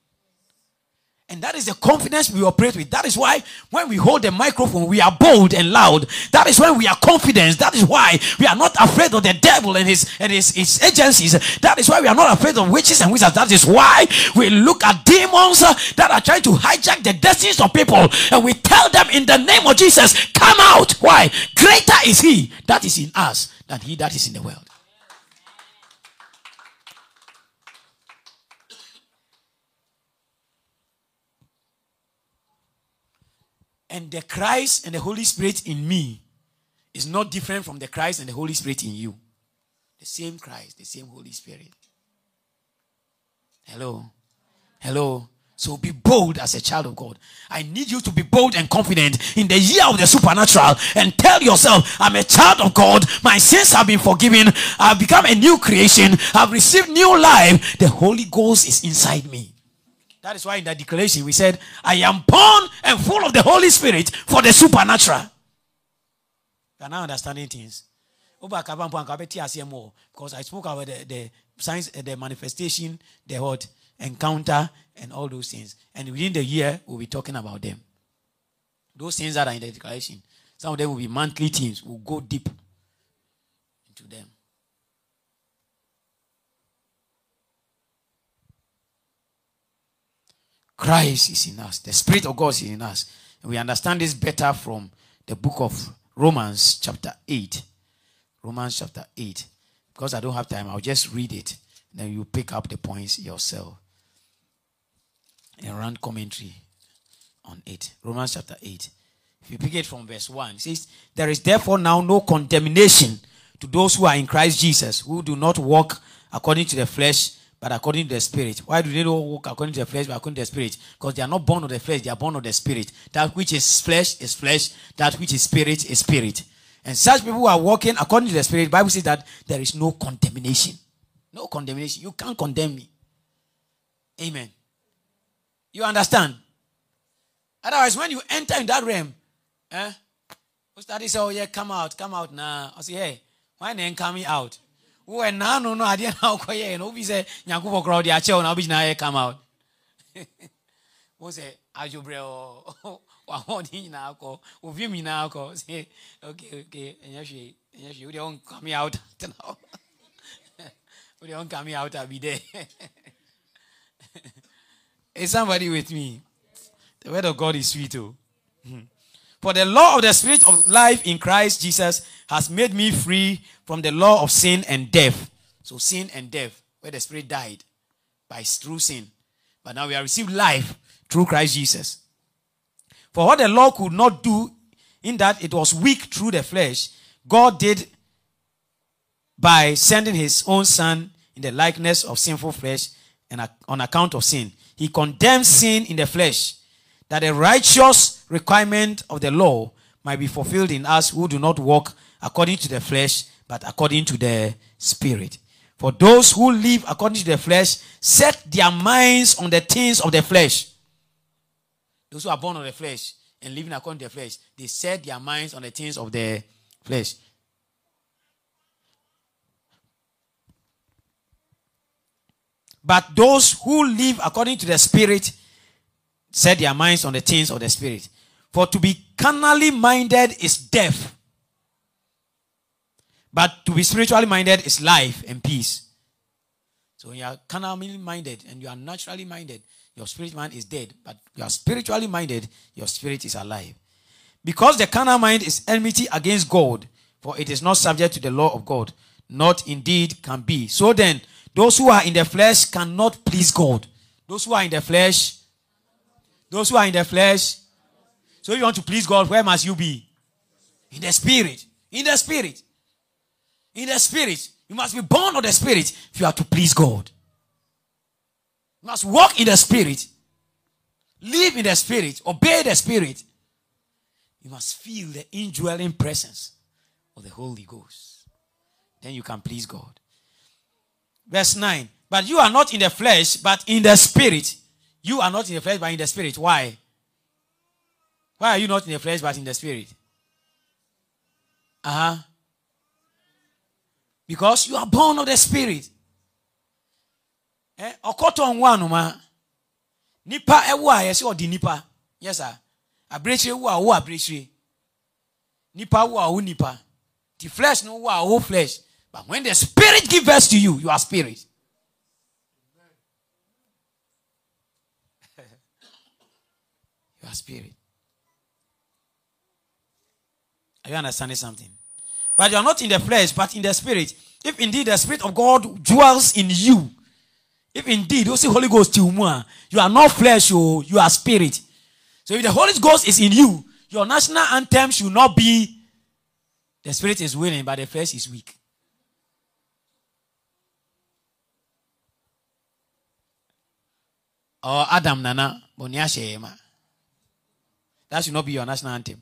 And that is the confidence we operate with. That is why when we hold the microphone, we are bold and loud. That is when we are confident. That is why we are not afraid of the devil and his and his, his agencies. That is why we are not afraid of witches and wizards. That is why we look at demons that are trying to hijack the destinies of people and we tell them in the name of Jesus, come out. Why? Greater is he that is in us than he that is in the world. And the Christ and the Holy Spirit in me is not different from the Christ and the Holy Spirit in you. The same Christ, the same Holy Spirit. Hello. Hello. So be bold as a child of God. I need you to be bold and confident in the year of the supernatural and tell yourself, I'm a child of God. My sins have been forgiven. I've become a new creation. I've received new life. The Holy Ghost is inside me. That is why in that declaration we said, I am born and full of the Holy Spirit for the supernatural. You are now understanding things. Because I spoke about the, the signs, the manifestation, the what, encounter, and all those things. And within the year, we'll be talking about them. Those things that are in the declaration, some of them will be monthly things. We'll go deep into them. Christ is in us. The Spirit of God is in us. And we understand this better from the book of Romans, chapter 8. Romans, chapter 8. Because I don't have time, I'll just read it. Then you pick up the points yourself. And run commentary on it. Romans, chapter 8. If you pick it from verse 1, it says, There is therefore now no condemnation to those who are in Christ Jesus, who do not walk according to the flesh but according to the spirit. Why do they not walk according to the flesh, but according to the spirit? Because they are not born of the flesh, they are born of the spirit. That which is flesh is flesh, that which is spirit is spirit. And such people who are walking according to the spirit, Bible says that there is no condemnation. No condemnation. You can't condemn me. Amen. You understand? Otherwise, when you enter in that realm, eh, Study say, oh yeah, come out, come out now. I say, hey, why then coming out? Oh, and now no idea how quiet. No, be say, nyanku for crowd ya chill. Now be now come out. (laughs) What say? Ajo bro. Wahodi nyinaa kɔ ovi mi nyinaa kɔ say okay okay ɛnyɛ hwee ɛnyɛ hwee wode ɔnkame out tena hɔ wode ɔnkame out abi dɛ (laughs) is somebody with me the word of God is sweet oh. Hmm. For the law of the Spirit of life in Christ Jesus has made me free from the law of sin and death. So, sin and death, where the Spirit died by through sin. But now we have received life through Christ Jesus. For what the law could not do, in that it was weak through the flesh, God did by sending his own Son in the likeness of sinful flesh and on account of sin. He condemned sin in the flesh that the righteous requirement of the law might be fulfilled in us who do not walk according to the flesh, but according to the Spirit. For those who live according to the flesh set their minds on the things of the flesh. Those who are born of the flesh and living according to the flesh, they set their minds on the things of the flesh. But those who live according to the Spirit set their minds on the things of the spirit. For to be carnally minded is death. But to be spiritually minded is life and peace. So when you are carnally minded and you are naturally minded, your spirit man is dead. But you are spiritually minded, your spirit is alive. Because the carnal mind is enmity against God, for it is not subject to the law of God, not indeed can be. So then, those who are in the flesh cannot please God. Those who are in the flesh those who are in the flesh. So you want to please God, where must you be? In the spirit. In the spirit. In the spirit. You must be born of the spirit if you are to please God. You must walk in the spirit. Live in the spirit. Obey the spirit. You must feel the indwelling presence of the Holy Ghost. Then you can please God. Verse 9. But you are not in the flesh, but in the spirit you are not in the flesh but in the spirit. Why? Why are you not in the flesh but in the spirit? Uh huh. Because you are born of the spirit. Eh, ọkọtọ nwa anoma nipa ɛwɔ a yɛsɛ ɔdi nipa yes sir abirekyire wo a abirekyire nipa wo a nipa the flesh no wo flesh but when the spirit gives birth to you you are spirit. (laughs) Your spirit. Are you understanding something? But you are not in the flesh, but in the spirit. If indeed the spirit of God dwells in you, if indeed you see Holy Ghost you are not flesh, you, you are spirit. So if the Holy Ghost is in you, your national anthem should not be the spirit is willing, but the flesh is weak. Or Adam Nana, Boniashe Ema. That should not be your national anthem.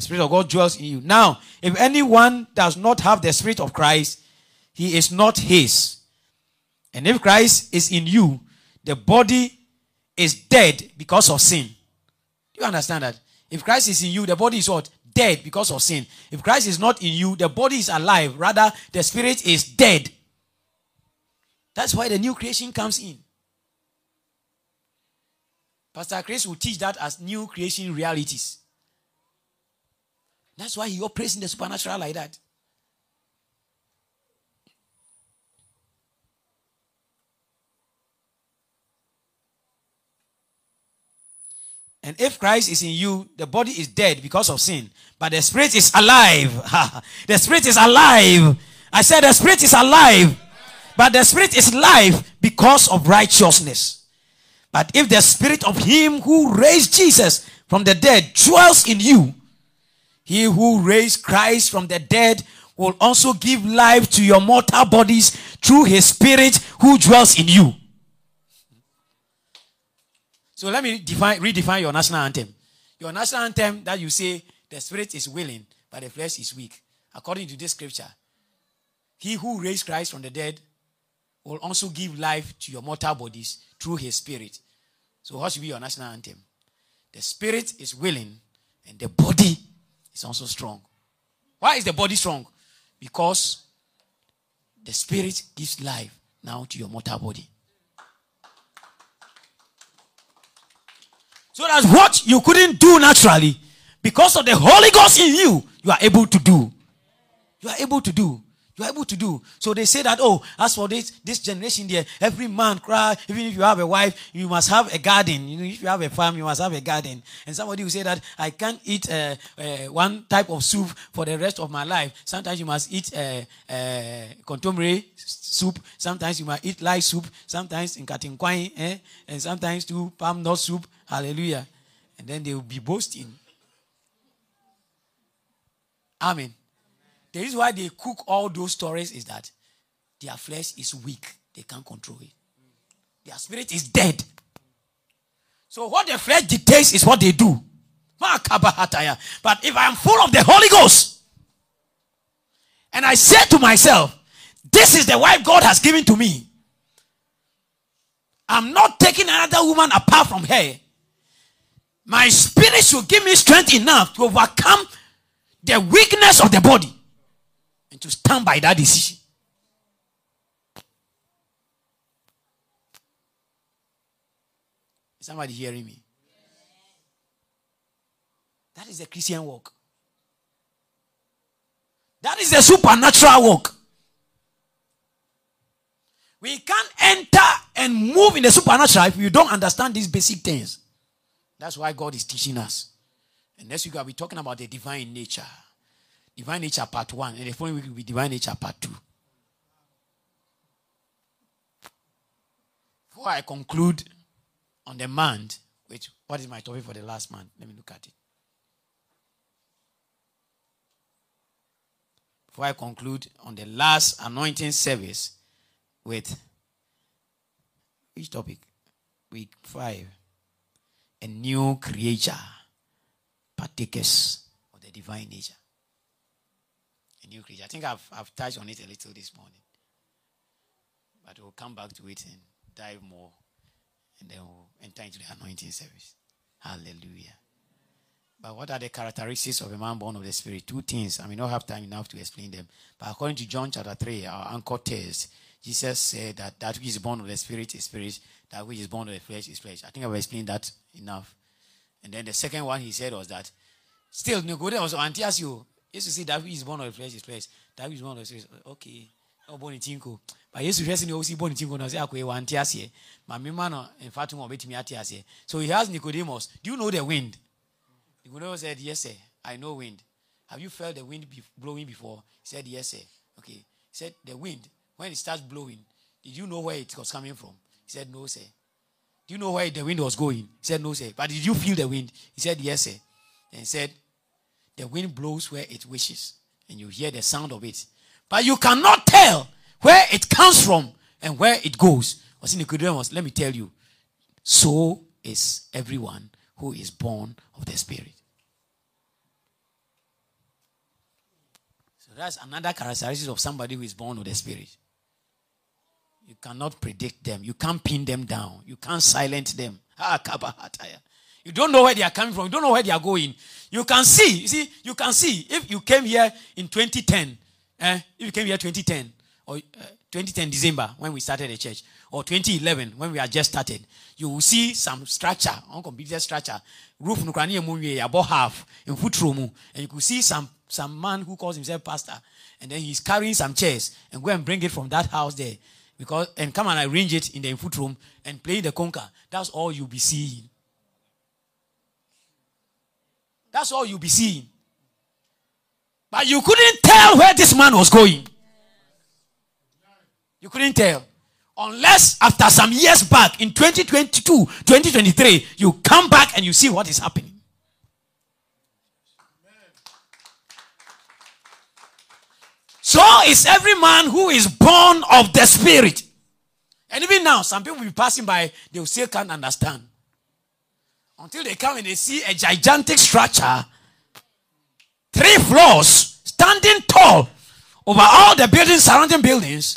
The Spirit of God dwells in you. Now, if anyone does not have the Spirit of Christ, he is not his. And if Christ is in you, the body is dead because of sin. Do you understand that? If Christ is in you, the body is what? Dead because of sin. If Christ is not in you, the body is alive. Rather, the spirit is dead. That's why the new creation comes in. Pastor Chris will teach that as new creation realities. That's why he operates in the supernatural like that. And if Christ is in you, the body is dead because of sin, but the spirit is alive. (laughs) the spirit is alive. I said the spirit is alive, but the spirit is life because of righteousness. But if the spirit of him who raised Jesus from the dead dwells in you, he who raised Christ from the dead will also give life to your mortal bodies through his spirit who dwells in you. So let me define, redefine your national anthem. Your national anthem that you say the spirit is willing, but the flesh is weak. According to this scripture, he who raised Christ from the dead will also give life to your mortal bodies through his spirit. So, what should be your national anthem? The spirit is willing, And the body is also strong. Why is the body strong? Because the spirit gives life now to your mortal body. So that's what you couldn't do naturally. Because of the Holy Ghost in you, you are able to do. You are able to do. You are able to do. So they say that, oh, as for this this generation there, every man cry, even if you have a wife, you must have a garden. You know, if you have a farm, you must have a garden. And somebody will say that I can't eat uh, uh, one type of soup for the rest of my life. Sometimes you must eat uh, uh, kontomire soup. Sometimes you must eat light soup. Sometimes in katinkwai, eh? and sometimes too palm nut soup. Hallelujah. And then they will be boasting. Amen. The reason why they cook all those stories is that their flesh is weak. They can't control it. Their spirit is dead. So what the flesh dictates is what they do. But if I am full of the Holy Ghost, and I say to myself, this is the wife God has given to me. I'm not taking another woman apart from her. My spirit should give me strength enough to overcome the weakness of the body to stand by that decision. Is somebody hearing me? That is the Christian walk. That is the supernatural walk. We can't enter and move in the supernatural if you don't understand these basic things. That's why God is teaching us. And next week I'll be talking about the divine nature. Divine nature part one. And the following week will be divine nature part two. Before I conclude on the month, which what is my topic for the last month? Let me look at it. Before I conclude on the last anointing service with which topic? Week five. A new creature, partakers of the divine nature new creature. I think I've, I've touched on it a little this morning. But we'll come back to it and dive more. And then we'll enter into the anointing service. Hallelujah. But what are the characteristics of a man born of the Spirit? Two things. I may not have time enough to explain them. But according to John chapter 3, our anchor text, Jesus said that that which is born of the Spirit is Spirit, that which is born of the flesh is flesh. I think I've explained that enough. And then the second one he said was that still was anti as you to say that is born of the flesh is flesh. That is born of the spirit. Okay. Oh, born in tinko. But yes, you see, also born in tinko. Now say, okay, one tears here. My mama, in fact, won't bet me at here. So he has Nicodemus. Do you know the wind? Nicodemus said, Yes, sir. I know wind. Have you felt the wind blowing before? He said, Yes, sir. Okay. He said, The wind, when it starts blowing, did you know where it was coming from? He said, No, sir. Do you know where the wind was going? He said, No, sir. But did you feel the wind? He said, Yes, sir. And he said, the wind blows where it wishes, and you hear the sound of it. But you cannot tell where it comes from and where it goes. Let me tell you. So is everyone who is born of the Spirit. So that's another characteristic of somebody who is born of the Spirit. You cannot predict them. You can't pin them down. You can't silence them. Ah, You don't know where they are coming from. You don't know where they are going. You can see. You see, you can see if you came here in 2010. Eh, if you came here 2010 or uh, 2010 December when we started the church, or 2011 when we had just started, you will see some structure, uncompleted structure. Roof nukrani emunye about half in futromu, and you could see some some man who calls himself pastor, and then he's carrying some chairs and go and bring it from that house there, because and come and arrange it in the foot room and play the conker. That's all you'll be seeing. That's all you'll be seeing. But you couldn't tell where this man was going. You couldn't tell. Unless after some years back in 2022, 2023, you come back and you see what is happening. So is every man who is born of the Spirit. And even now, some people will be passing by, they will still can't understand. Until they come and they see a gigantic structure, three floors, standing tall over all the buildings, surrounding buildings.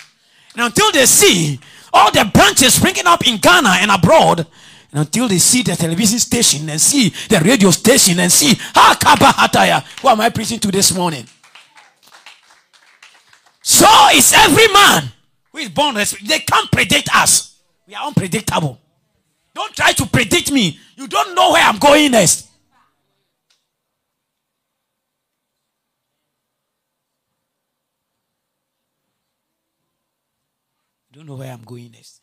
And until they see all the branches springing up in Ghana and abroad, And until they see the television station and see the radio station and see Hakaba Hataya. Who am I preaching to this morning? So is every man who is born. They can't predict us. We are unpredictable. Don't try to predict me. You don't know where I'm going next. You don't know where I'm going next.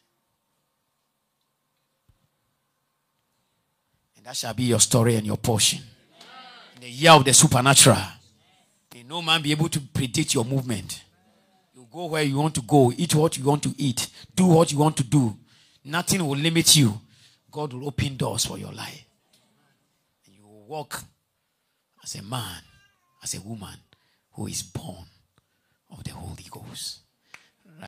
And that shall be your story and your portion. In the year of the supernatural, may no man be able to predict your movement. You go where you want to go, eat what you want to eat, do what you want to do. Nothing will limit you. God will open doors for your life. And you will walk as a man, as a woman who is born of the Holy Ghost.